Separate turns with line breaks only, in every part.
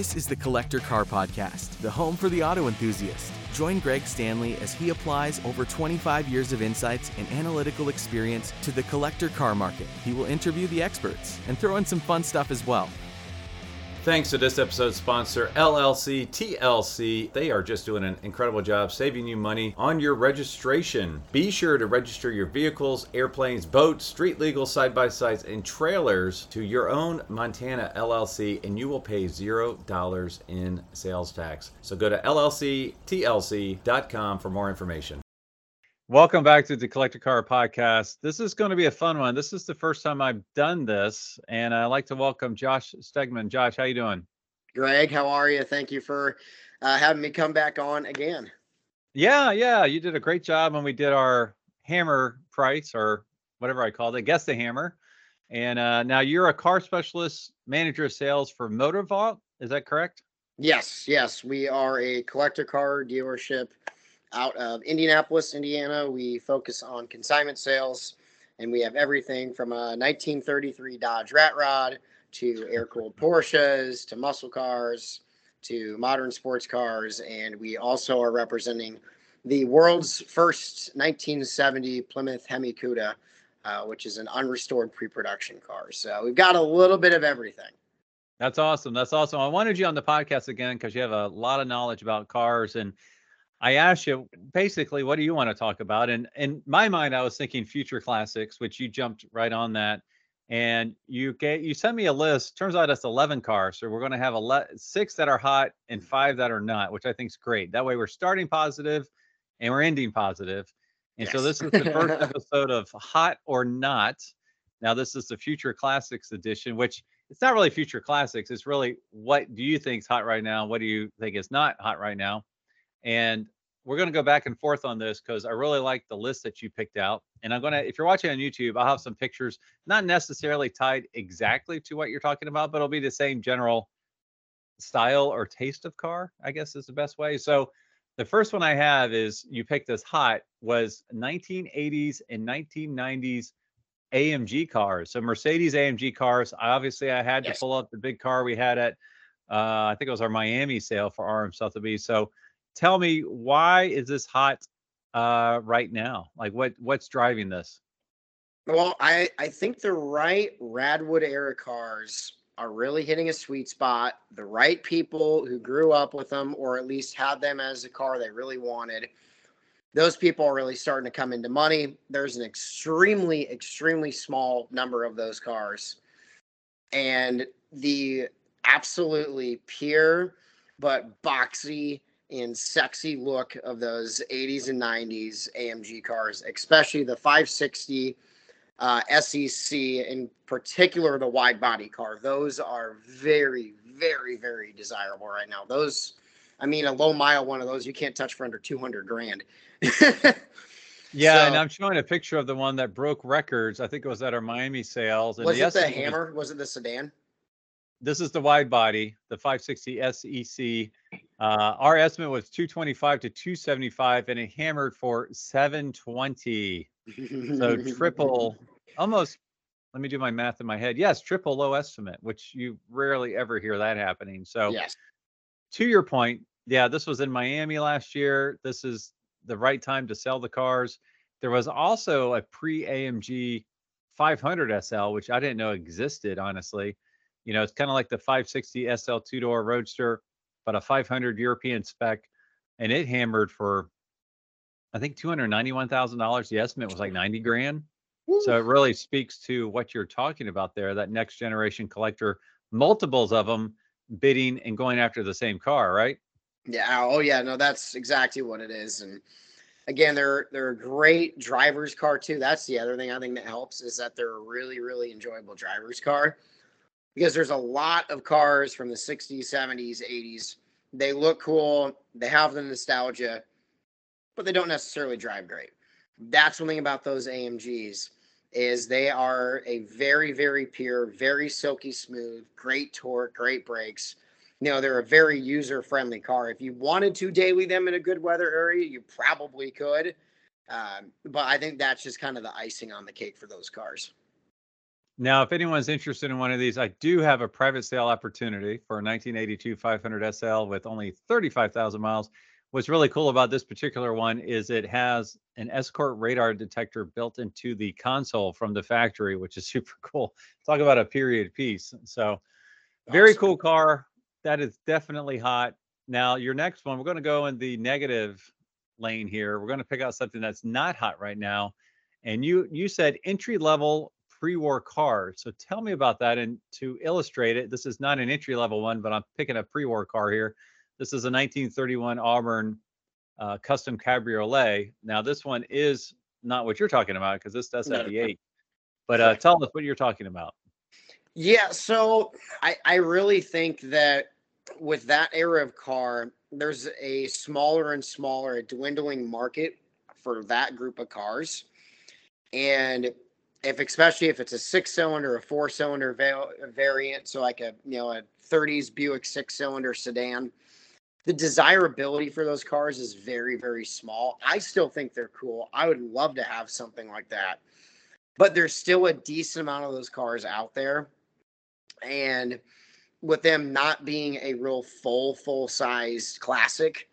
This is the Collector Car Podcast, the home for the auto enthusiast. Join Greg Stanley as he applies over 25 years of insights and analytical experience to the collector car market. He will interview the experts and throw in some fun stuff as well.
Thanks to this episode's sponsor, LLC TLC. They are just doing an incredible job saving you money on your registration. Be sure to register your vehicles, airplanes, boats, street legal side by sides, and trailers to your own Montana LLC, and you will pay $0 in sales tax. So go to LLCTLC.com for more information. Welcome back to the Collector Car Podcast. This is going to be a fun one. This is the first time I've done this, and I'd like to welcome Josh Stiegman. Josh, how you doing?
Greg, how are you? Thank you for uh, having me come back on again.
Yeah, yeah, you did a great job when we did our hammer price or whatever I called it. Guess the hammer. And uh, now you're a car specialist, manager of sales for MotorVault. Is that correct?
Yes, yes. We are a collector car dealership out of Indianapolis, Indiana. We focus on consignment sales, and we have everything from a 1933 Dodge Rat Rod to air cooled Porsches to muscle cars to modern sports cars. And we also are representing the world's first 1970 Plymouth Hemi Cuda, uh, which is an unrestored pre production car. So we've got a little bit of everything.
That's awesome. That's awesome. I wanted you on the podcast again because you have a lot of knowledge about cars and I asked you basically, what do you want to talk about? And in my mind, I was thinking future classics, which you jumped right on that. And you get you sent me a list. Turns out it's 11 cars, so we're going to have 11, six that are hot and five that are not, which I think is great. That way, we're starting positive and we're ending positive. And yes. so this is the first episode of Hot or Not. Now, this is the Future Classics edition, which it's not really Future Classics. It's really what do you think is hot right now? What do you think is not hot right now? And we're going to go back and forth on this because I really like the list that you picked out. And I'm going to, if you're watching on YouTube, I'll have some pictures, not necessarily tied exactly to what you're talking about, but it'll be the same general style or taste of car, I guess is the best way. So the first one I have is you picked as hot was 1980s and 1990s AMG cars. So Mercedes AMG cars. Obviously, I had yes. to pull up the big car we had at, uh, I think it was our Miami sale for RM Sotheby's. So tell me why is this hot uh, right now? Like what what's driving this?
Well, I I think the right Radwood era cars are really hitting a sweet spot. The right people who grew up with them, or at least had them as a car they really wanted, those people are really starting to come into money. There's an extremely, extremely small number of those cars. And the absolutely pure but boxy and sexy look of those 80s and 90s AMG cars, especially the 560 uh, SEC, in particular the wide body car. Those are very, very, very desirable right now. Those, I mean, a low mile one of those you can't touch for under 200 grand.
yeah, so, and I'm showing a picture of the one that broke records. I think it was at our Miami sales.
And was the it the Hammer? Was, was it the sedan?
This is the wide body, the 560 SEC. Uh, our estimate was 225 to 275, and it hammered for 720. so triple, almost. Let me do my math in my head. Yes, triple low estimate, which you rarely ever hear that happening. So,
yes.
to your point, yeah, this was in Miami last year. This is the right time to sell the cars. There was also a pre AMG 500 SL, which I didn't know existed, honestly. You know, it's kind of like the 560 SL two door Roadster but a 500 European spec, and it hammered for, I think two hundred ninety-one thousand dollars. The estimate was like ninety grand. So it really speaks to what you're talking about there. That next generation collector, multiples of them bidding and going after the same car, right?
Yeah. Oh, yeah. No, that's exactly what it is. And again, they're they're a great driver's car too. That's the other thing I think that helps is that they're a really really enjoyable driver's car because there's a lot of cars from the 60s, 70s, 80s. They look cool, they have the nostalgia, but they don't necessarily drive great. That's one thing about those AMGs is they are a very, very pure, very silky smooth, great torque, great brakes. You know, they're a very user friendly car. If you wanted to daily them in a good weather area, you probably could. Um, but I think that's just kind of the icing on the cake for those cars.
Now, if anyone's interested in one of these, I do have a private sale opportunity for a 1982 500 SL with only 35,000 miles. What's really cool about this particular one is it has an escort radar detector built into the console from the factory, which is super cool. Talk about a period piece. So, very
Awesome.
cool car. That is definitely hot. Now, your next one, we're going to go in the negative lane here. We're going to pick out something that's not hot right now. And you you said entry level pre-war car. So tell me about that. And to illustrate it, this is not an entry level one, but I'm picking a pre-war car here. This is a 1931 Auburn uh, custom cabriolet. Now this one is not what you're talking about because this does have the eight. But uh, tell us what you're talking about.
Yeah, so I, I really think that with that era of car, there's a smaller and smaller, a dwindling market for that group of cars. And if especially if it's a six cylinder, a four cylinder va- variant, so like a you know a 30s Buick six cylinder sedan, the desirability for those cars is very very small. I still think they're cool. I would love to have something like that, but there's still a decent amount of those cars out there, and with them not being a real full full size classic.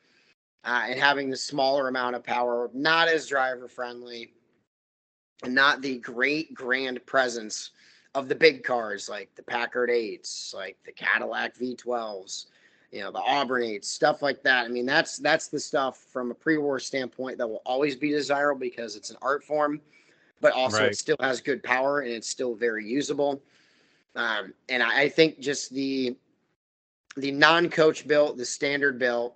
Uh, and having the smaller amount of power, not as driver friendly, not the great grand presence of the big cars like the Packard 8s, like the Cadillac V12s, you know, the Auburn 8s, stuff like that. I mean, that's that's the stuff from a pre-war standpoint that will always be desirable because it's an art form, but also
Right.
it still has good power and it's still very usable. Um, and I, I think just the the non-coach built, the standard built,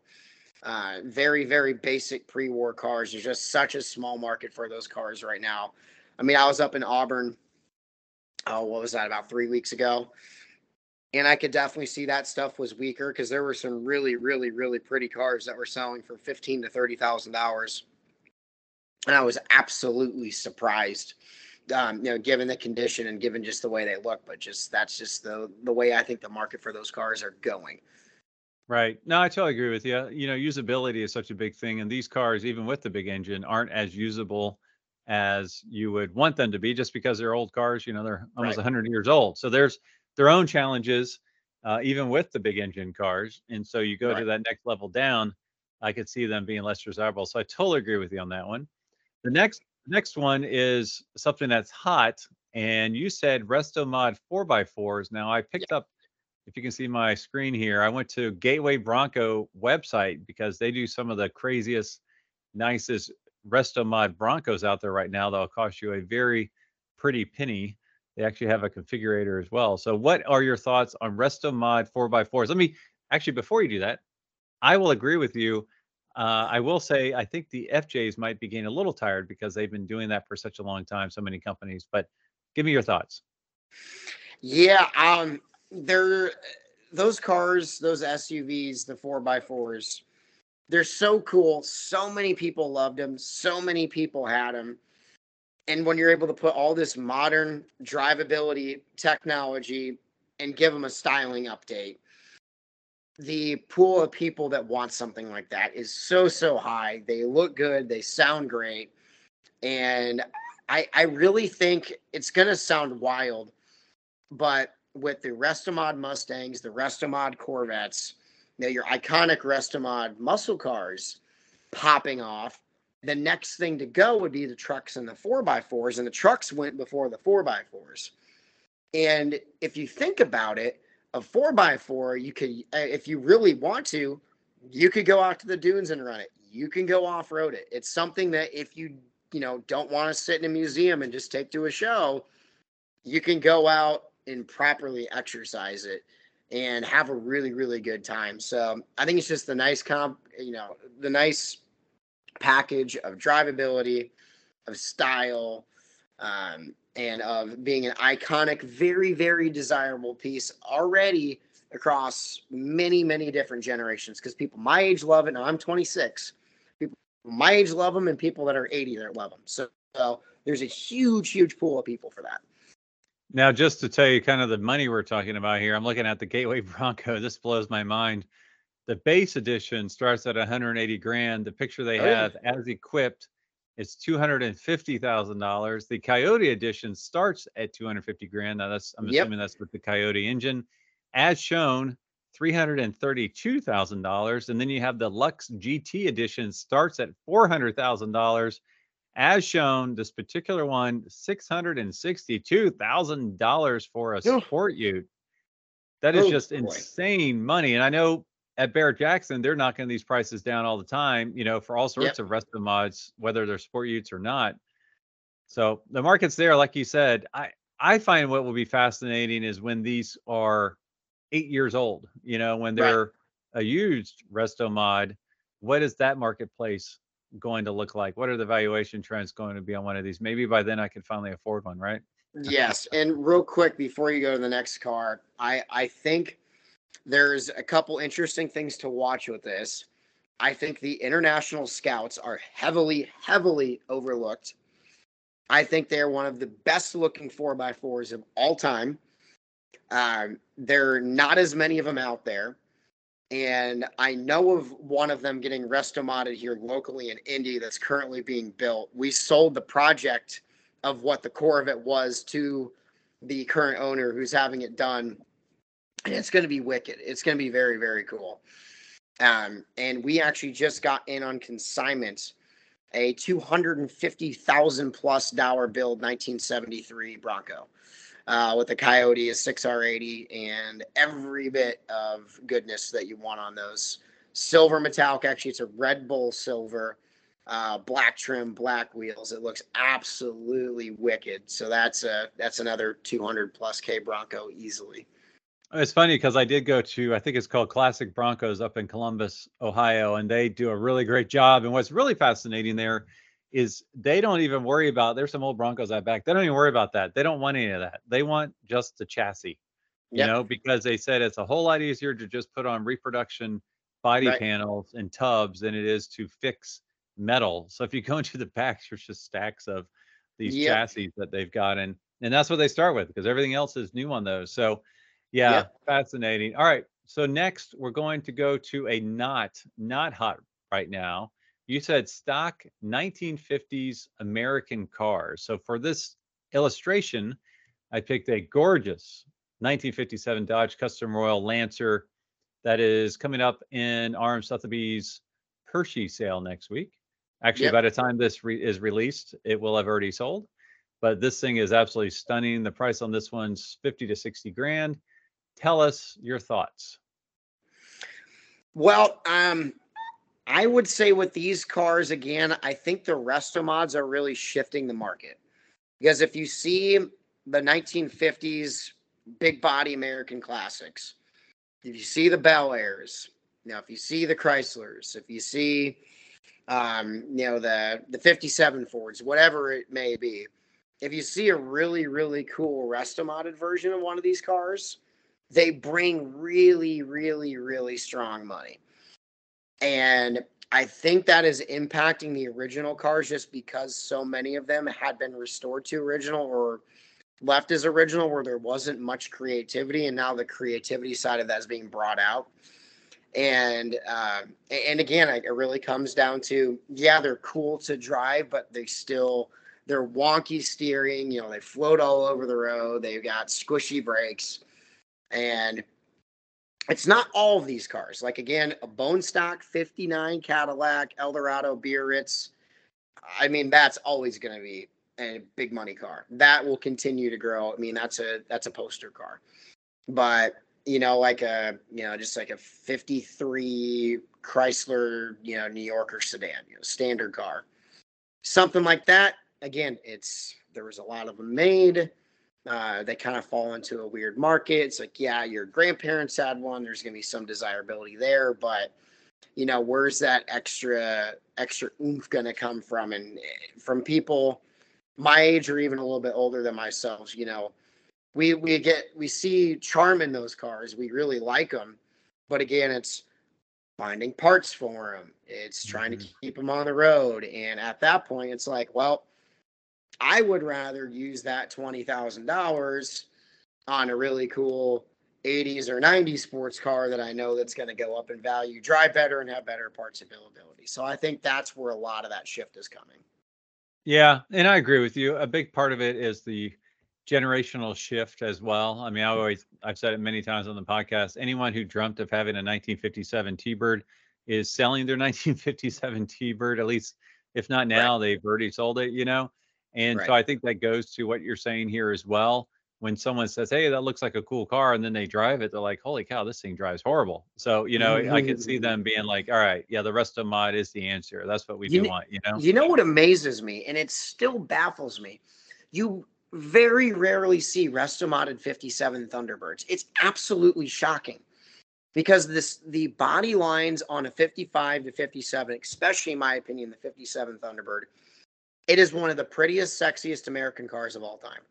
uh, very very basic pre-war cars. There's just such a small market for those cars right now. I mean, I was up in Auburn. Oh, what was that? About three weeks ago, and I could definitely see that stuff was weaker because there were some really, really, really pretty cars that were selling for fifteen to thirty thousand dollars, and I was absolutely surprised. Um, you know, given the condition and given just the way they look, but just that's just the the way I think the market for those cars are going.
Right. No, I totally agree with you. You know, usability is such a big thing, and these cars, even with the big engine, aren't as usable as you would want them to be, just because they're old cars. You know, they're almost
Right.
100 years old, so there's their own challenges, uh, even with the big engine cars. And so you go to that next level down, I could see them being less desirable. So I totally agree with you on that one. The next next one is something that's hot, and you said Resto Mod 4x4s. Now I picked up if you can see my screen here, I went to Gateway Bronco website because they do some of the craziest, nicest resto mod Broncos out there right now. That'll cost you a very pretty penny. They actually have a configurator as well. So, what are your thoughts on resto mod 4x4s? Let me actually, before you do that, I will agree with you. Uh, I will say I think the FJs might be getting a little tired because they've been doing that for such a long time, so many companies. But give me your thoughts.
Yeah, um, they're those cars, those SUVs, the four x fours. They're so cool. So many people loved them. So many people had them. And when you're able to put all this modern drivability technology and give them a styling update, the pool of people that want something like that is so so high. They look good. They sound great. And I, I really think it's going to sound wild, but with the Restomod Mustangs, the Restomod Corvettes, know, your iconic Restomod muscle cars popping off, the next thing to go would be the trucks and the 4x4s, and the trucks went before the 4x4s. And if you think about it, a 4x4, you could, uh, if you really want to, you could go out to the dunes and run it. You can go off road it. It's something that if you, you know, don't want to sit in a museum and just take to a show, you can go out and properly exercise it and have a really really good time. So i think it's just the nice comp you know the nice package of drivability of style um, and of being an iconic very very desirable piece already across many many different generations because people my age love it. Now i'm 26 people my age love them and people that are 80 that love them so, so there's a huge huge pool of people for that
Now, just to tell you kind of the money we're talking about here, I'm looking at the Gateway Bronco. This blows my mind. The base edition starts at 180 grand. The picture they have as equipped it's two hundred and fifty thousand dollars. The Coyote edition starts at two hundred fifty grand. Now that's I'm
Yep.
assuming that's with the Coyote engine, as shown. Three hundred and thirty-two thousand dollars, and then you have the Lux GT edition starts at four hundred thousand dollars, as shown. This particular one, six hundred and sixty-two thousand dollars for a sport ute. That is
Oh,
just
boy.
insane money, and I know at Barrett Jackson, they're knocking these prices down all the time, you know, for all sorts of rest resto mods, whether they're sport utes or not. So the market's there, like you said. I I find what will be fascinating is when these are eight years old, you know, when they're a used resto mod, what is that marketplace going to look like? What are the valuation trends going to be on one of these? Maybe by then I can finally afford one, right?
Yes, and real quick before you go to the next car, I I think there's a couple interesting things to watch with this. I think the international scouts are heavily heavily overlooked. I think they're one of the best looking four by fours of all time. Um, there are not as many of them out there. And I know of one of them getting resto modded here locally in Indy that's currently being built. We sold the project of what the core of it was to the current owner who's having it done. And it's going to be wicked. It's going to be very, very cool. Um, and we actually just got in on consignment a 250,000 plus dollar build 1973 Bronco uh, with a Coyote, a 6R80, and every bit of goodness that you want on those. Silver metallic, actually, it's a Red Bull silver uh, black trim, black wheels. It looks absolutely wicked. So that's a that's another 200 plus K Bronco easily.
It's funny because I did go to, I think it's called Classic Broncos up in Columbus, Ohio, and they do a really great job. And what's really fascinating there is they don't even worry about, there's some old Broncos I back. They don't even worry about that. They don't want any of that. They want just the chassis, you
Yep.
know, because they said it's a whole lot easier to just put on reproduction body
Right.
panels and tubs than it is to fix metal. So if you go into the back, there's just stacks of these
Yep.
chassis that they've got. And, and that's what they start with because everything else is new on those. So, yeah,
Yep.
fascinating. All right. So next we're going to go to a not not hot right now. You said stock 1950s American cars. So for this illustration, I picked a gorgeous 1957 Dodge Custom Royal Lancer that is coming up in RM Sotheby's Hershey sale next week. Actually,
Yep.
by the time this re- is released, it will have already sold. But this thing is absolutely stunning. The price on this one's 50 to 60 grand. Tell us your thoughts.
Well, um, I would say with these cars again, I think the resto mods are really shifting the market because if you see the 1950s big body American classics, if you see the Bel Airs, now if you see the Chryslers, if you see um, you know the the 57 Fords, whatever it may be, if you see a really really cool resto modded version of one of these cars, they bring really really really strong money. And I think that is impacting the original cars just because so many of them had been restored to original or left as original where there wasn't much creativity. And now the creativity side of that is being brought out. And uh, and again it it really comes down to yeah they're cool to drive but they still they're wonky steering you know they float all over the road they've got squishy brakes. And it's not all of these cars. Like again a bone stock 59 cadillac eldorado biarritz i mean that's always going to be a big money car. That will continue to grow. I mean that's a that's a poster car. But you know like a you know just like a 53 chrysler you know new yorker sedan you know standard car. Something like that again it's there was a lot of them made uh, they kind of fall into a weird market. It's like, yeah, your grandparents had one. There's going to be some desirability there, but you know, where's that extra extra oomph going to come from? And eh, from people my age or even a little bit older than myself, you know, we we get we see charm in those cars. We really like them, but again, it's finding parts for them. It's trying to
Mhm.
keep them on the road, and at that point, it's like, well. I would rather use that twenty thousand dollars on a really cool '80s or '90s sports car that I know that's going to go up in value, drive better, and have better parts availability. So I think that's where a lot of that shift is coming.
Yeah, and I agree with you. A big part of it is the generational shift as well. I mean, I always I've said it many times on the podcast. Anyone who dreamt of having a 1957 T-Bird is selling their 1957 T-Bird. At least, if not now, right. they've already sold it. You know, and right. so I think that goes to what you're saying here as well. When someone says, "Hey, that looks like a cool car," and then they drive it, they're like, "Holy cow, this thing drives horrible." So you know, I can see mm-hmm. them being like, "All right, yeah, the resto mod is the answer. That's what we you do want." You know.
You know what amazes me, and it still baffles me. You very rarely see resto modded 57 Thunderbirds. It's absolutely shocking because this the body lines on a 55 to 57, especially in my opinion, the 57 Thunderbird, it is one of the prettiest, sexiest American cars of all time.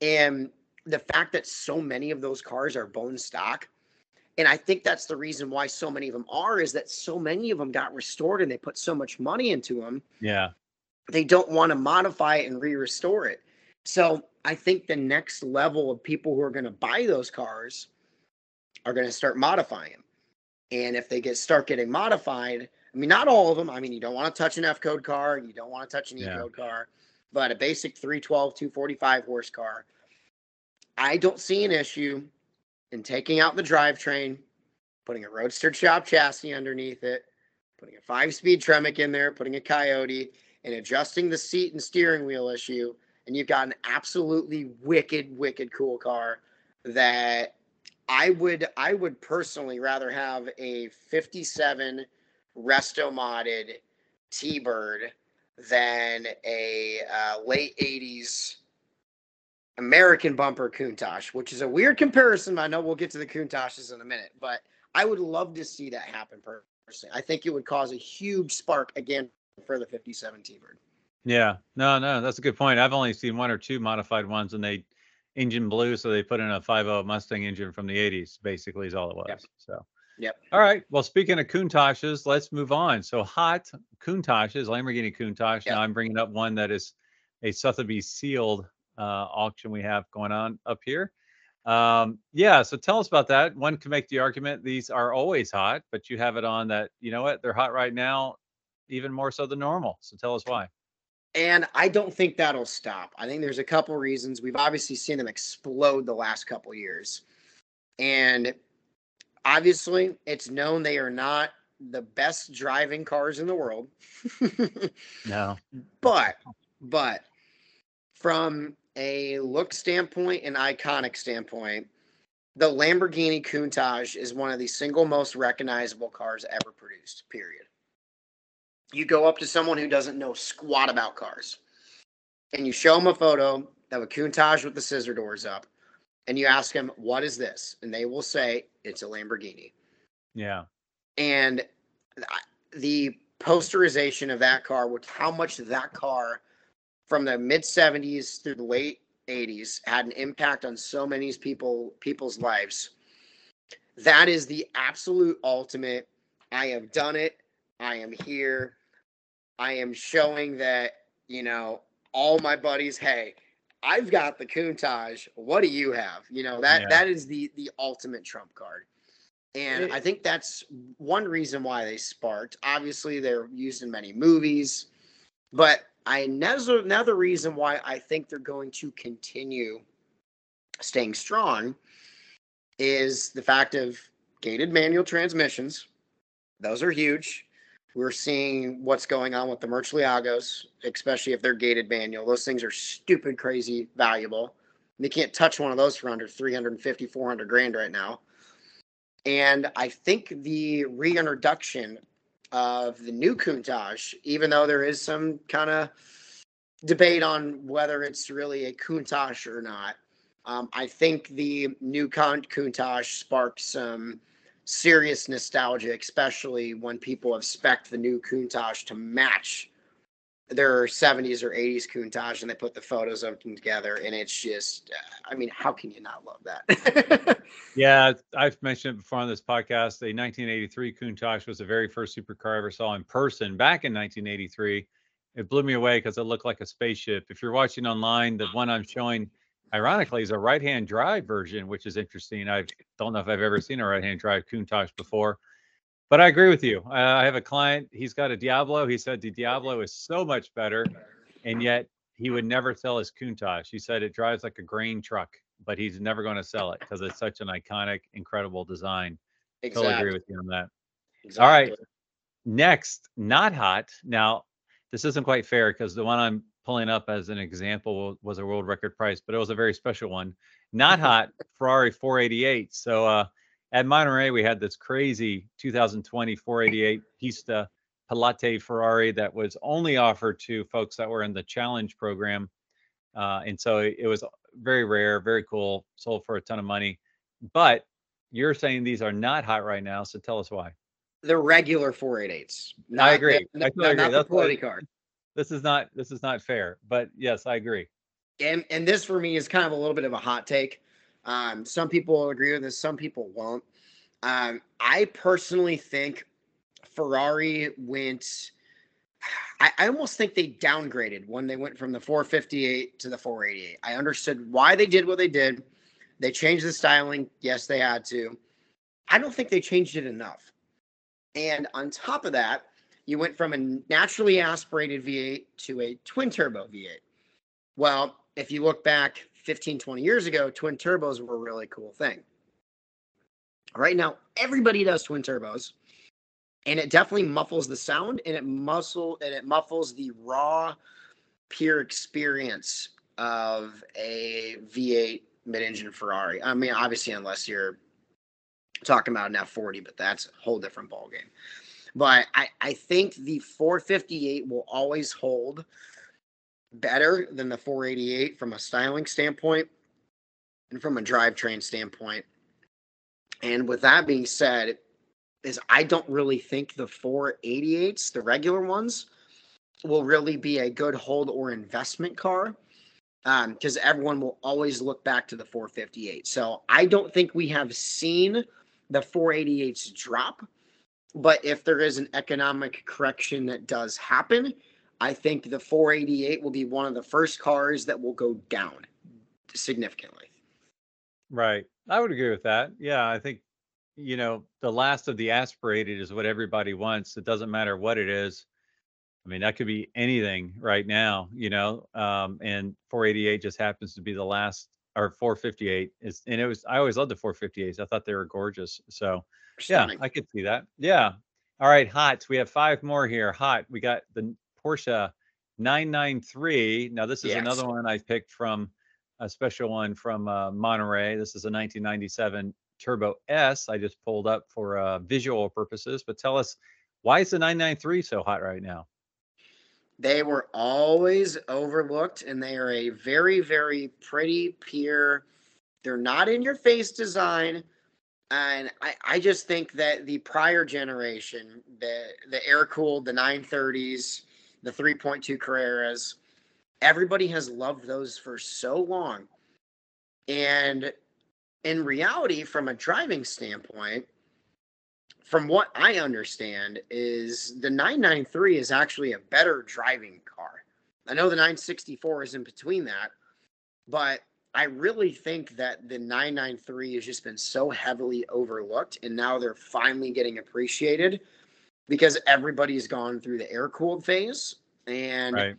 And the fact that so many of those cars are bone stock, and I think that's the reason why so many of them are, is that so many of them got restored and they put so much money into them.
Yeah.
They don't want to modify it and re restore it. So I think the next level of people who are going to buy those cars are going to start modifying them. And if they get start getting modified, I mean, not all of them. I mean, you don't want to touch an F code car, you don't want to touch an E code car, but a basic 312, 245 horse car. I don't see an issue in taking out the drivetrain, putting a roadster shop chassis underneath it, putting a five speed Tremec in there, putting a Coyote, and adjusting the seat and steering wheel issue and you've got an absolutely wicked, wicked cool car that I would I would personally rather have a 57 resto modded T-Bird than a uh, late 80s American bumper Countach, which is a weird comparison. I know we'll get to the Countaches in a minute, but I would love to see that happen personally. I think it would cause a huge spark again for the 57 T-Bird.
Yeah, no, no, that's a good point. I've only seen one or two modified ones, and they engine blue, so they put in a 5.0 Mustang engine from the 80s. Basically, is all it was.
Yep.
So.
Yep.
All right. Well, speaking of Countaches, let's move on. So hot Countaches, Lamborghini Countach. Yep. Now I'm bringing up one that is a Sotheby's sealed uh, auction we have going on up here. Um, yeah. So tell us about that. One can make the argument these are always hot, but you have it on that. You know what? They're hot right now, even more so than normal. So tell us why.
And I don't think that'll stop. I think there's a couple reasons. We've obviously seen them explode the last couple years. And obviously, it's known they are not the best driving cars in the world.
no.
But but from a look standpoint and iconic standpoint, the Lamborghini Countach is one of the single most recognizable cars ever produced, period you go up to someone who doesn't know squat about cars and you show them a photo of a Countach with the scissor doors up and you ask them, what is this? And they will say, it's a Lamborghini.
Yeah.
And the posterization of that car, with how much that car from the mid 70s through the late 80s had an impact on so many people people's lives. That is the absolute ultimate. I have done it. I am here. I am showing that, you know, all my buddies, hey, I've got the Countach. What do you have? You know, that yeah. that is the the ultimate trump card. And it, I think that's one reason why they sparked. Obviously, they're used in many movies, but I another another reason why I think they're going to continue staying strong is the fact of gated manual transmissions. Those are huge. We're seeing what's going on with the Murcielagos, especially if they're gated manual. Those things are stupid, crazy valuable. And They can't touch one of those for under 350, 400 grand right now. And I think the reintroduction of the new Countach, even though there is some kind of debate on whether it's really a Countach or not, um, I think the new Countach sparked some serious nostalgia, especially when people have spec the new Countach to match their 70s or 80s Countach and they put the photos of them together. And it's just, uh, I mean, how can you not love that?
yeah, I've mentioned it before on this podcast. The 1983 Countach was the very first supercar I ever saw in person back in 1983. It blew me away because it looked like a spaceship. If you're watching online, the one I'm showing ironically is a right hand drive version, which is interesting. I don't know if I've ever seen a right hand drive Countach before, but I agree with you. Uh, I have a client, he's got a Diablo. He said the Diablo is so much better. and yet he would never sell his Countach. He said it drives like a grain truck, but he's never going to sell it because it's such an iconic, incredible design.
Exactly.
Totally agree with you on that.
exactly.
All right. Next, not hot. Now, this isn't quite fair because the one I'm pulling up as an example was a world record price, but it was a very special one. Not hot Ferrari 488. So uh, at Monterey, we had this crazy 2020 488 Pista Piloti Ferrari that was only offered to folks that were in the challenge program. Uh, and so it, it was very rare, very cool, sold for a ton of money. But you're saying these are not hot right now. So tell us why.
The regular 488s.
I agree.
the-
I totally agree.
Not
That's
the car.
This is not this is not fair. But yes, I agree.
and and this for me is kind of a little bit of a hot take. Um, some people will agree with this, some people won't. Um, I personally think Ferrari went. I, I almost think they downgraded when they went from the 458 to the 488. I understood why they did what they did. They changed the styling. Yes, they had to. I don't think they changed it enough. And on top of that, you went from a naturally aspirated V8 to a twin turbo V8. Well, if you look back 15, 20 years ago, twin turbos were a really cool thing. Right now, everybody does twin turbos, and it definitely muffles the sound and it muscle and it muffles the raw, pure experience of a V8 mid-engine Ferrari. I mean, obviously, unless you're talking about an F40, but that's a whole different ballgame. But I, I think the 458 will always hold better than the 488 from a styling standpoint and from a drivetrain standpoint. And with that being said, is I don't really think the 488s, the regular ones, will really be a good hold or investment car um, because everyone will always look back to the 458. So I don't think we have seen the 488s drop. But if there is an economic correction that does happen, I think the 488 will be one of the first cars that will go down significantly.
Right. I would agree with that. Yeah, I think you know, the last of the aspirated is what everybody wants. It doesn't matter what it is. I mean, that could be anything right now, you know. Um, and 488 just happens to be the last, or 458 is, and it was. I always loved the 458s. I thought they were gorgeous. So yeah, I could see that. Yeah. All right, hot. We have five more here. Hot. We got the Porsche 993. Now this is
Yes.
another one I picked from a special one from uh, Monterey. This is a 1997 Turbo S. I just pulled up for uh, visual purposes. But tell us, why is the 993 so hot right now?
They were always overlooked, and they are a very, very pretty, pure. They're not in your face design. And I, I just think that the prior generation, the the air cooled, the 930s, the 3.2 Carreras, everybody has loved those for so long. And in reality, from a driving standpoint, from what I understand, is the 993 is actually a better driving car. I know the 964 is in between that, but I really think that the 993 has just been so heavily overlooked, and now they're finally getting appreciated because everybody's gone through the air cooled phase, and
Right.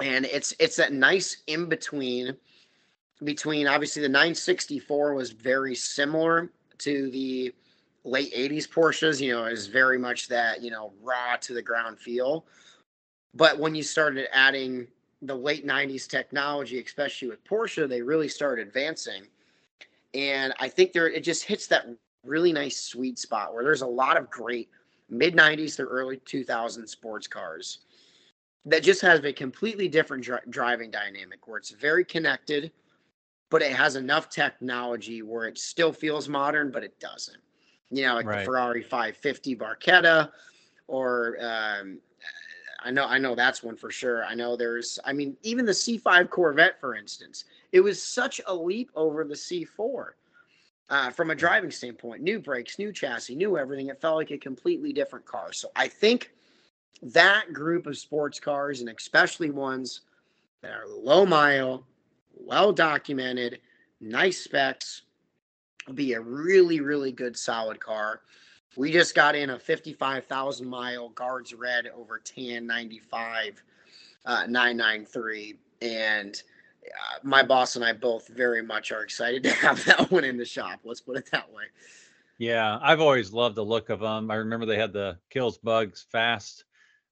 and it's it's that nice in between between obviously the 964 was very similar to the late 80s Porsches, you know, is very much that, you know, raw to the ground feel. But when you started adding the late 90s technology, especially with Porsche, they really started advancing. And I think there it just hits that really nice sweet spot where there's a lot of great mid 90s to early 2000s sports cars that just has a completely different dri- driving dynamic where it's very connected, but it has enough technology where it still feels modern, but it doesn't. You know, like
Right.
the Ferrari 550 Barchetta, or um, I know I know that's one for sure. I know there's, I mean, even the C5 Corvette, for instance, it was such a leap over the C4 uh, from a driving standpoint. New brakes, new chassis, new everything. It felt like a completely different car. So I think that group of sports cars, and especially ones that are low mile, well documented, nice specs, be a really, really good solid car. We just got in a 55,000 mile guards red over tan 95 uh, 993. And uh, my boss and I both very much are excited to have that one in the shop. Let's put it that way.
Yeah, I've always loved the look of them. I remember they had the kills bugs fast,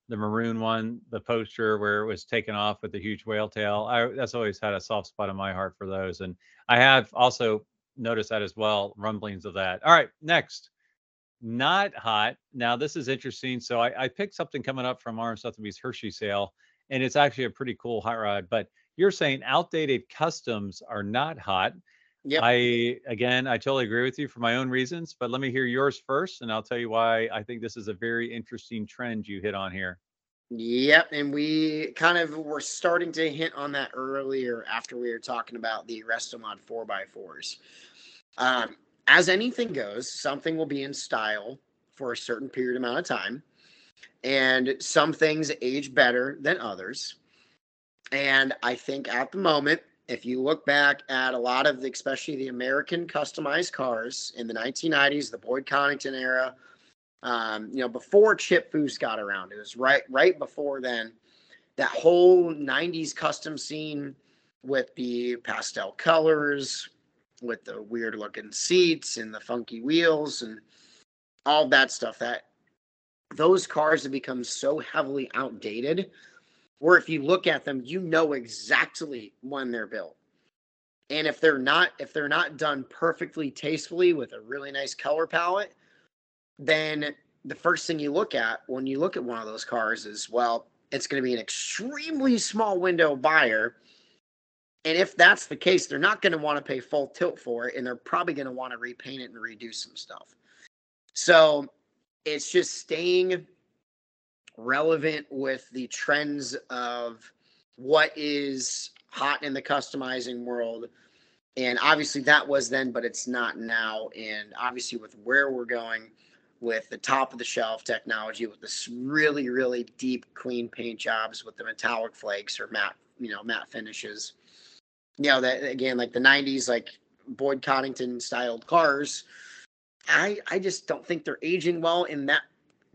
the maroon one, the poster where it was taken off with the huge whale tail. I that's always had a soft spot in my heart for those, and I have also noticed that as well. Rumblings of that. All right, next, not hot. Now this is interesting. So I, I picked something coming up from RM Sotheby's Hershey sale, and it's actually a pretty cool hot rod. But you're saying outdated customs are not hot.
Yeah.
I again, I totally agree with you for my own reasons, but let me hear yours first, and I'll tell you why I think this is a very interesting trend you hit on here.
Yep, and we kind of were starting to hint on that earlier after we were talking about the Restomod 4x4s. Um, as anything goes, something will be in style for a certain period amount of time, and some things age better than others. And I think at the moment, if you look back at a lot of the, especially the American customized cars in the 1990s, the Boyd Coddington era, um, you know, before Chip Foose got around, it was right right before then. That whole 90s custom scene with the pastel colors, with the weird looking seats and the funky wheels and all that stuff that those cars have become so heavily outdated where if you look at them you know exactly when they're built. And if they're not if they're not done perfectly tastefully with a really nice color palette then the first thing you look at when you look at one of those cars is well it's going to be an extremely small window buyer and if that's the case they're not going to want to pay full tilt for it and they're probably going to want to repaint it and redo some stuff so it's just staying relevant with the trends of what is hot in the customizing world. And obviously that was then, but it's not now. And obviously with where we're going with the top of the shelf technology, with this really, really deep clean paint jobs with the metallic flakes or matte, you know, matte finishes. You know, that again, like the 90s, like Boyd coddington styled cars. I I just don't think they're aging well in that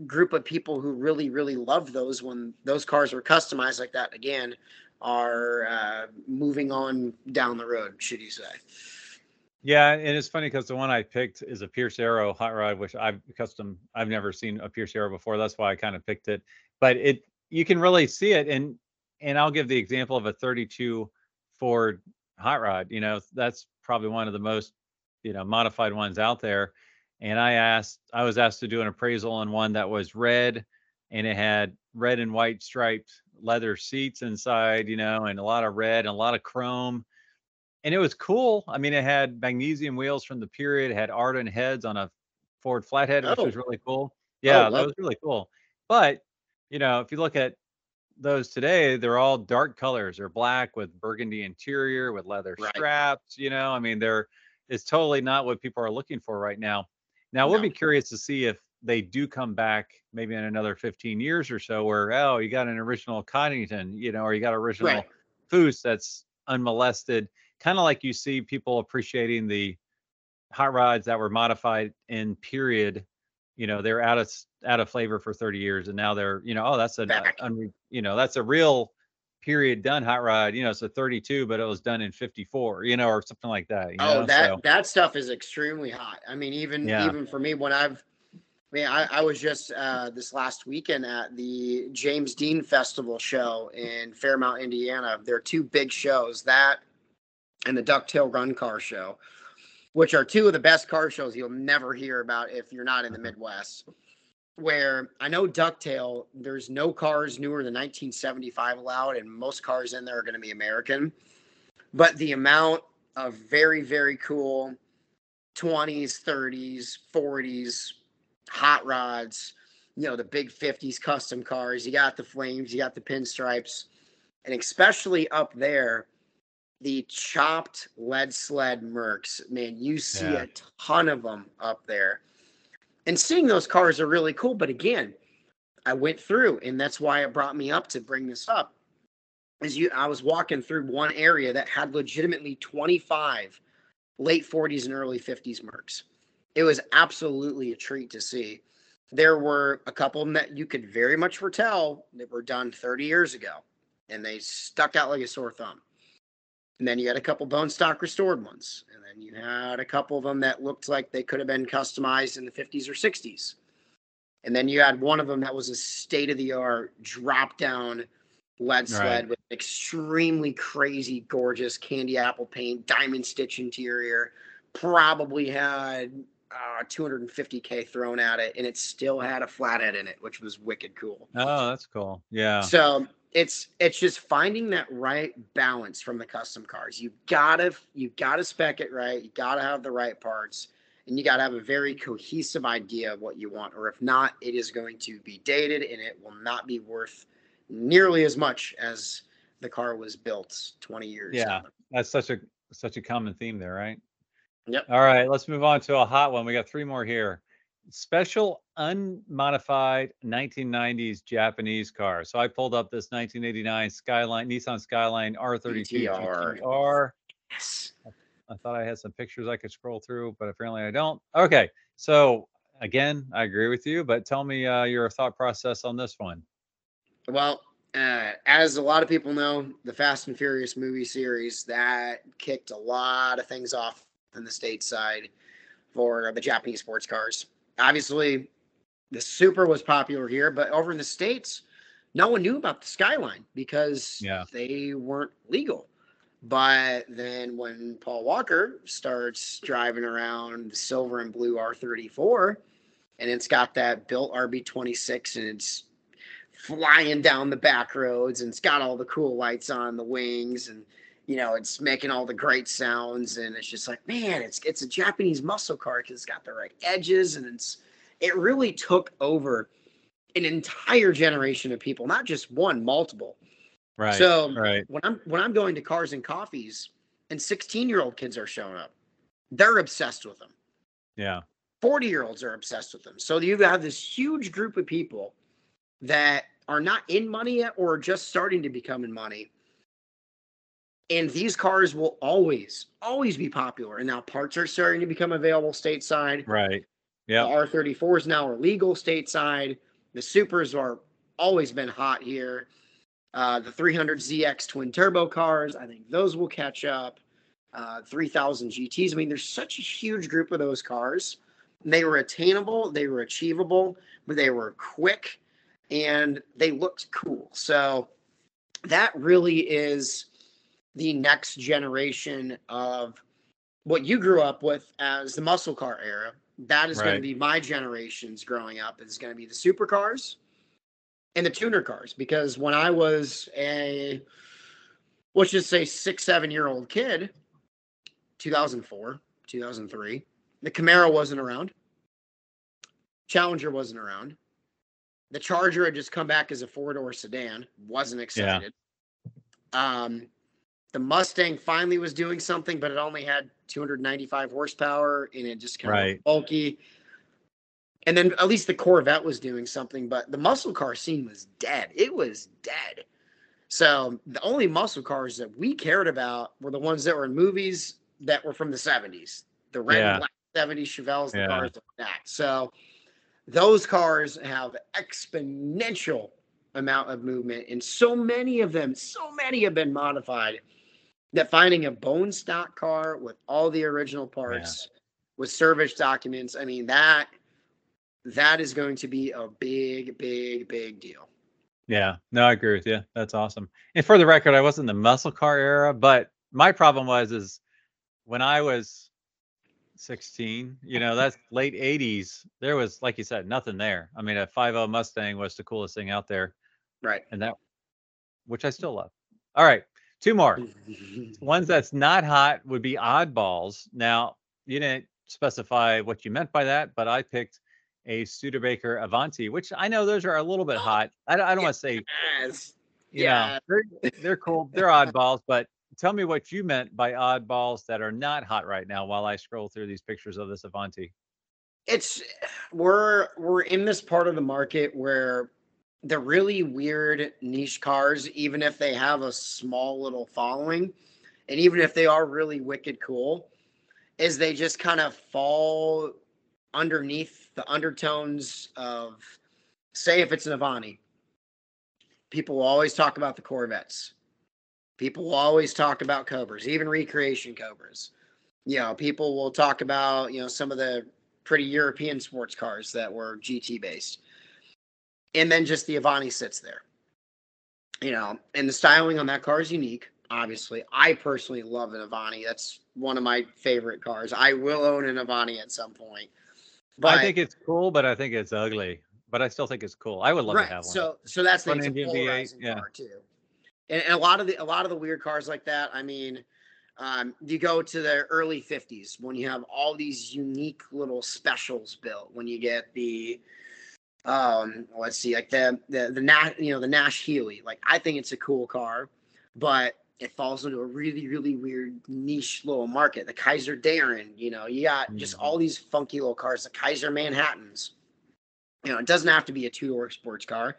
group of people who really really love those when those cars were customized like that again are uh, moving on down the road should you say
Yeah, and it's funny because the one I picked is a Pierce Arrow hot rod, which I've custom. I've never seen a Pierce Arrow before. That's why I kind of picked it. But it, you can really see it, and and I'll give the example of a 32 Ford hot rod. You know, that's probably one of the most, you know, modified ones out there. And I asked, I was asked to do an appraisal on one that was red, and it had red and white striped leather seats inside, you know, and a lot of red and a lot of chrome and it was cool. I mean, it had magnesium wheels from the period. It had Ardun heads on a Ford flathead, which
Oh.
was really cool. Oh, yeah, that
love
was really cool. But you know, if you look at those today, they're all dark colors. They're black with burgundy interior with leather
Right.
straps. You know, I mean, they're it's totally not what people are looking for right now. Now, we'll
No.
be curious to see if they do come back maybe in another 15 years or so, where oh, you got an original Coddington, you know, or you got original
Right.
Foose that's unmolested, kind of like you see people appreciating the hot rods that were modified in period. You know, they're out of out of flavor for 30 years, and now they're you know, oh, that's a, uh, you know, that's a real period done hot rod. You know, it's a 32, but it was done in 54. You know, or something like that. You
Oh,
know?
that
so,
that stuff is extremely hot. I mean, even
Yeah.
even for me, when I've, I mean, I, I was just uh, this last weekend at the James Dean Festival show in Fairmount, Indiana. There are two big shows that and the Ducktail Run Car Show, which are two of the best car shows you'll never hear about if you're not in the
Mhm.
Midwest. Where I know Ducktail, there's no cars newer than 1975 allowed, and most cars in there are going to be American. But the amount of very, very cool 20s, 30s, 40s hot rods, you know, the big 50s custom cars. You got the flames, you got the pinstripes, and especially up there, the chopped lead sled Mercs. Man, you see
Yeah.
a ton of them up there. And seeing those cars are really cool. But again, I went through, and that's why it brought me up to bring this up. Is you I was walking through one area that had legitimately 25 late 40s and early 50s Mercs. It was absolutely a treat to see. There were a couple of them that you could very much foretell that were done 30 years ago. and they stuck out like a sore thumb. And then you had a couple bone stock restored ones. And then you had a couple of them that looked like they could have been customized in the 50s or 60s. And then you had one of them that was a state of the art drop down lead sled right. with extremely crazy, gorgeous candy apple paint, diamond stitch interior. Probably had uh, 250k thrown at it, and it still had a flathead in it, which was wicked cool.
Oh, that's cool. Yeah.
So it's it's just finding that right balance from the custom cars. You gotta you gotta spec it right. You gotta have the right parts, and you gotta have a very cohesive idea of what you want. Or if not, it is going to be dated, and it will not be worth nearly as much as the car was built 20 years.
Yeah, ago. that's such a such a common theme there, right?
Yep.
All right, let's move on to a hot one. We got three more here special unmodified 1990s Japanese car. So I pulled up this 1989 Skyline Nissan Skyline R32 GTR. GTR.
Yes.
I thought I had some pictures I could scroll through, but apparently I don't. Okay, so again, I agree with you, but tell me uh, your thought process on this one.
Well, uh, as a lot of people know, the Fast and Furious movie series that kicked a lot of things off in the stateside for the Japanese sports cars obviously the Supra was popular here, but over in the States, no one knew about the Skyline because
yeah.
they weren't legal. But then when Paul Walker starts driving around the silver and blue R34, and it's got that built RB26 and it's flying down the back roads and it's got all the cool lights on the wings and you know it's making all the great sounds and it's just like man it's it's a japanese muscle car because it's got the right edges and it's it really took over an entire generation of people not just one multiple.
Right
so
right.
when i'm when i'm going to cars and coffees and 16 year old kids are showing up they're obsessed with them
yeah.
40 year olds are obsessed with them so you have this huge group of people that are not in money yet or just starting to become in money and these cars will always, always be popular. And now parts are starting to become available stateside.
Right. Yeah.
The R34s now are legal stateside. The Supras are always been hot here. Uh, the 300ZX twin turbo cars, I think those will catch up. Uh, 3000 GTs. I mean, there's such a huge group of those cars. They were attainable, they were achievable, but they were quick and they looked cool. So that really is the next generation of what you grew up with as the muscle car era. That is right. going to be my generation's growing up. Is going to be the supercars and the tuner cars. Because when I was a, let's just say six, seven year old kid, 2004, 2003, the Camaro wasn't around. Challenger wasn't around. The Charger had just come back as a four door sedan. Wasn't excited. Yeah. Um, the Mustang finally was doing something, but it only had 295 horsepower and it just kind right. of bulky. And then at least the Corvette was doing something, but the muscle car scene was dead. It was dead. So the only muscle cars that we cared about were the ones that were in movies that were from the 70s, the red yeah. and black 70s Chevelles, the yeah. cars like that. So those cars have exponential amount of movement, and so many of them, so many have been modified that finding a bone stock car with all the original parts yeah. with service documents i mean that that is going to be a big big big deal.
Yeah. No i agree with you. That's awesome. And for the record i wasn't the muscle car era but my problem was is when i was 16 you know that's late 80s there was like you said nothing there. I mean a 50 mustang was the coolest thing out there.
Right.
And that which i still love. All right Two more. Ones that's not hot would be oddballs. Now, you didn't specify what you meant by that, but I picked a Studebaker Avanti, which I know those are a little bit oh, hot. I, don't, I don't want to say,
yes.
yeah, they're, they're cool. They're oddballs, but tell me what you meant by oddballs that are not hot right now while I scroll through these pictures of this Avanti.
It's we're we're in this part of the market where the really weird niche cars, even if they have a small little following, and even if they are really wicked cool, is they just kind of fall underneath the undertones of, say, if it's an Avanti, people will always talk about the Corvettes. People will always talk about Cobras, even recreation Cobras. You know, people will talk about, you know, some of the pretty European sports cars that were GT based. And then just the Avanti sits there. You know, and the styling on that car is unique, obviously. I personally love an Avanti. That's one of my favorite cars. I will own an Avanti at some point.
But I think it's cool, but I think it's ugly. But I still think it's cool. I would love
right.
to have one.
So so that's the
Front
a
V8,
polarizing
yeah.
car too. And, and a lot of the a lot of the weird cars like that. I mean, um, you go to the early '50s when you have all these unique little specials built. When you get the um, let's see, like the the the Nash, you know, the Nash Healey. Like I think it's a cool car, but it falls into a really really weird niche little market. The Kaiser Darrin. You know, you got just
Mhm.
all these funky little cars. The Kaiser Manhattans you know, it doesn't have to be a two door sports car,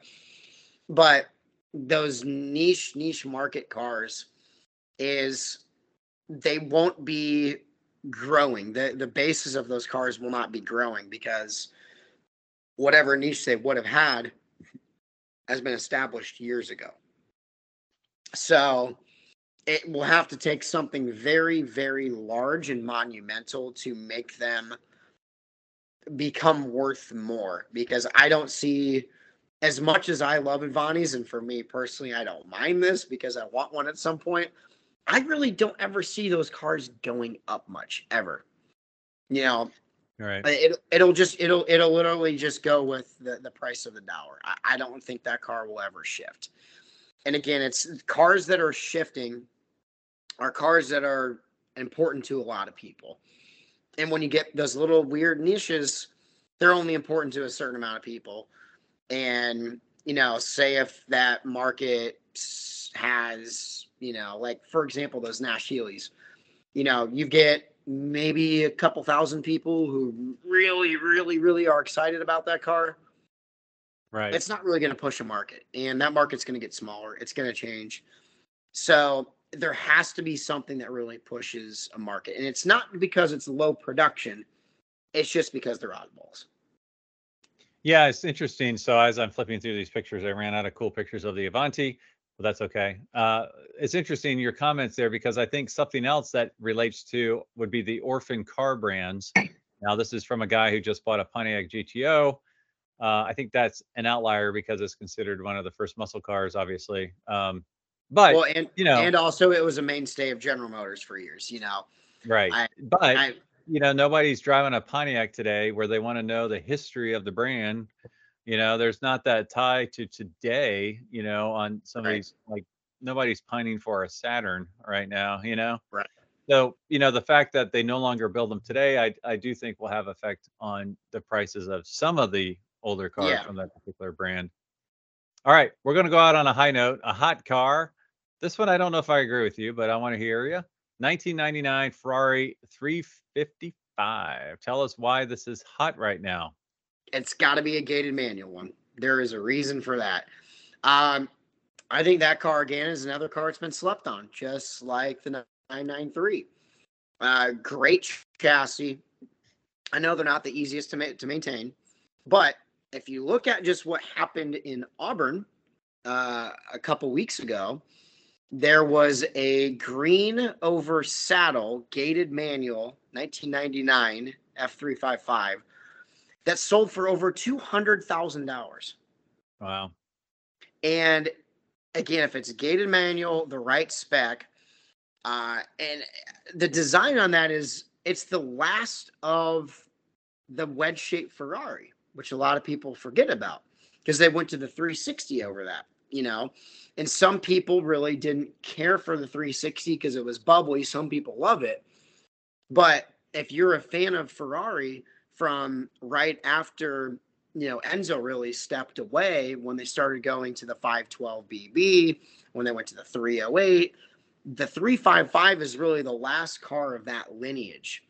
but those niche niche market cars is they won't be growing. The the basis of those cars will not be growing because whatever niche they would have had has been established years ago. So it will have to take something very, very large and monumental to make them become worth more because I don't see as much as I love Avantis, and for me personally, I don't mind this because I want one at some point. I really don't ever see those cars going up much ever. You know,
right.
it it'll just it'll it'll literally just go with the, the price of the dollar. I, I don't think that car will ever shift. And again, it's cars that are shifting are cars that are important to a lot of people. And when you get those little weird niches, they're only important to a certain amount of people. And you know, say if that market has, you know, like for example, those Nash Healeys, you know, you get maybe a couple thousand people who really, really, really are excited about that car.
Right.
It's not really going to push a market, and that market's going to get smaller. It's going to change. So there has to be something that really pushes a market, and it's not because it's low production. It's just because they're oddballs.
Yeah, it's interesting. So as I'm flipping through these pictures, I ran out of cool pictures of the Avanti, but that's okay. Uh, it's interesting your comments there because I think something else that relates to would be the orphan car brands. Now, this is from a guy who just bought a Pontiac GTO. Uh, I think that's an outlier because it's considered one of the first muscle cars, obviously. Um, but
well, and
you know,
and also it was a mainstay of General Motors for years. You know,
right.
I-
but
I
you know, nobody's driving a Pontiac today where they want to know the history of the brand. You know, there's not that tie to today, you know, on some
Right.
of these like nobody's pining for a Saturn right now, you know.
Right.
So, you know, the fact that they no longer build them today, I I do think will have effect on the prices of some of the older cars
Yeah.
from that particular brand. All right, we're going to go out on a high note. A hot car. This one I don't know if I agree with you, but I want to hear you. 1999 Ferrari 355. Tell us why this is hot right now.
It's got to be a gated manual one. There is a reason for that. Um, I think that car again is another car that's been slept on, just like the 993. Uh, great ch- chassis. I know they're not the easiest to ma- to maintain, but if you look at just what happened in Auburn uh, a couple weeks ago, there was a green over saddle gated manual 1999 F355 that sold for over two hundred thousand dollars.
Wow.
And again, if it's a gated manual, the right spec, uh, and the design on that is it's the last of the wedge shaped Ferrari, which a lot of people forget about because they went to the 360 over that, you know. And some people really didn't care for the 360 because it was bubbly. Some people love it. But if you're a fan of Ferrari from right after you know, Enzo really stepped away when they started going to the 512 BB, when they went to the 308. The 355 is really the last car of that lineage.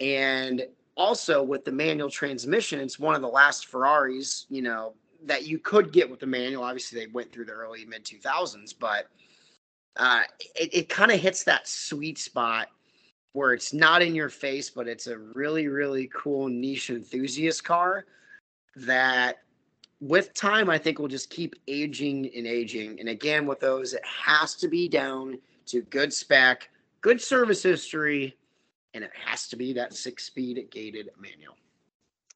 And also with the manual transmission, it's one of the last Ferraris, you know, that you could get with the manual. Obviously, they went through the early mid 2000s, but uh, it, it kind of hits that sweet spot where it's not in your face, but it's a really, really cool niche enthusiast car that with time, I think we'll just keep aging and aging. And again, with those, it has to be down to good spec, good service history, and it has to be that six speed gated manual.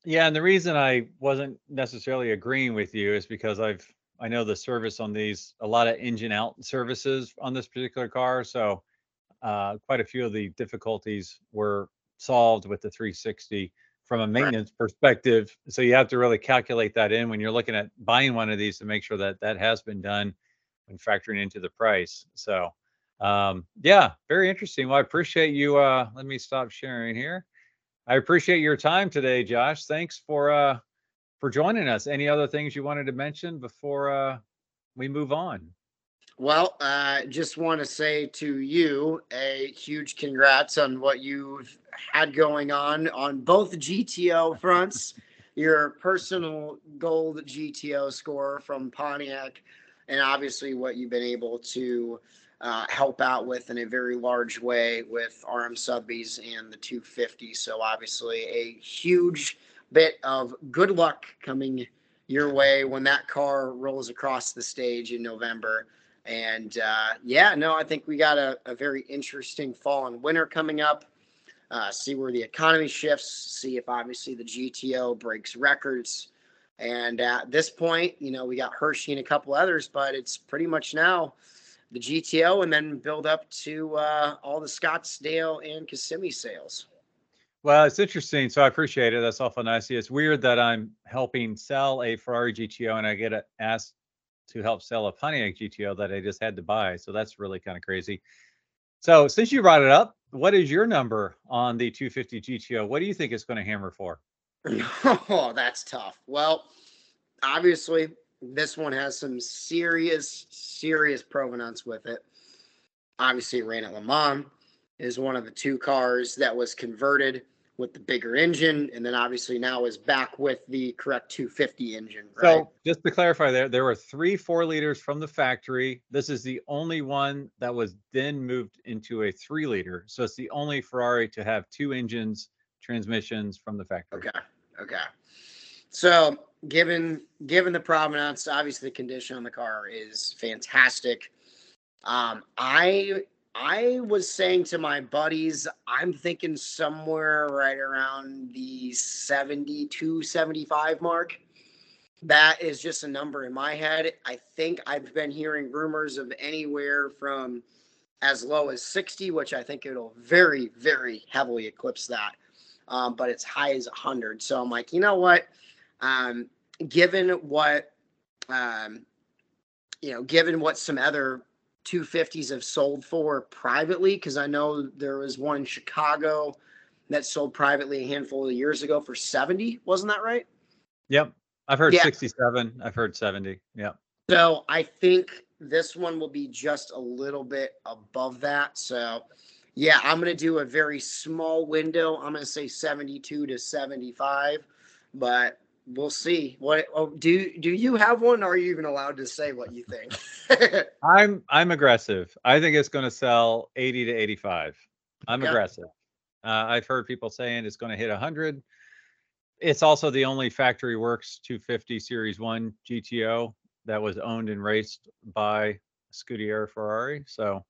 Yeah, and the reason I wasn't necessarily agreeing with you is because I've I know the service on these a lot of engine out services on this particular car, so uh, quite a few of the difficulties were solved with the 360 from a maintenance right. perspective. So you have to really calculate that in when you're looking at buying one of these to make sure that that has been done when factoring into the price. So um, yeah, very interesting. Well, I appreciate you. Uh, let me stop sharing here. I appreciate your time today, Josh. Thanks for uh, for joining us. Any other things you wanted to mention before uh, we move on?
Well, I uh, just want to say to you a huge congrats on what you've had going on on both GTO fronts. your personal gold GTO score from Pontiac, and obviously what you've been able to uh, help out with in a very large way with RM Sotheby's and the 250. So obviously a huge bit of good luck coming your way when that car rolls across the stage in November. And uh, yeah, no, I think we got a, a, very interesting fall and winter coming up. Uh, see where the economy shifts, see if obviously the GTO breaks records. And at this point, you know, we got Hershey and a couple others, but it's pretty much now the GTO and then build up to uh, all the Scottsdale and Kissimmee sales.
Well, it's interesting. So I appreciate it. That's awful nice. It's weird that I'm helping sell a Ferrari GTO and I get asked to help sell a Pontiac GTO that I just had to buy. So that's really kind of crazy. So since you brought it up, what is your number on the 250 GTO? What do you think it's going to hammer for?
oh, that's tough. Well, obviously, this one has some serious, serious provenance with it. Obviously, it ran at Le Mans, is one of the two cars that was converted with the bigger engine, and then obviously now is back with the correct 250 engine. Right? So
just to clarify, there there were three four liters from the factory. This is the only one that was then moved into a three liter. So it's the only Ferrari to have two engines, transmissions from the factory.
Okay. Okay. So given given the provenance, obviously the condition on the car is fantastic. Um, I I was saying to my buddies, I'm thinking somewhere right around the 72, 75 mark. That is just a number in my head. I think I've been hearing rumors of anywhere from as low as 60, which I think it'll very, very heavily eclipse that. Um, but it's high as 100. So I'm like, you know what? Um, given what, um, you know, given what some other 250s have sold for privately, because I know there was one in Chicago that sold privately a handful of years ago for 70. Wasn't that right?
Yep. I've heard yeah. 67. I've heard 70. Yeah.
So I think this one will be just a little bit above that. So yeah, I'm going to do a very small window. I'm going to say 72 to 75, but we'll see. What oh, do do you have one? are you even allowed to say what you think?
I'm I'm aggressive. I think it's going to sell 80 to 85. I'm aggressive. Uh, I've heard people saying it's going to hit 100. It's also the only factory works 250 Series One GTO that was owned and raced by Scuderia Ferrari. So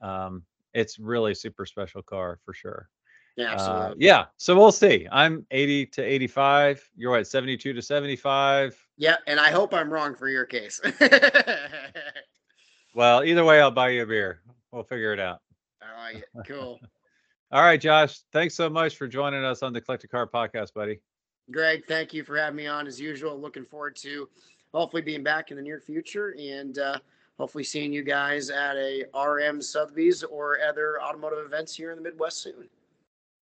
um, it's really super special car for sure.
Yeah, uh, absolutely. Uh,
yeah. So we'll see. I'm 80 to 85. You're at 72 to 75.
Yeah, and I hope I'm wrong for your case.
well, either way, I'll buy you a beer. We'll figure it out.
I like it. Cool.
All right, Josh. Thanks so much for joining us on the Collector Car Podcast, buddy.
Greg, thank you for having me on as usual. Looking forward to hopefully being back in the near future and uh, hopefully seeing you guys at a RM Sotheby's or other automotive events here in the Midwest soon.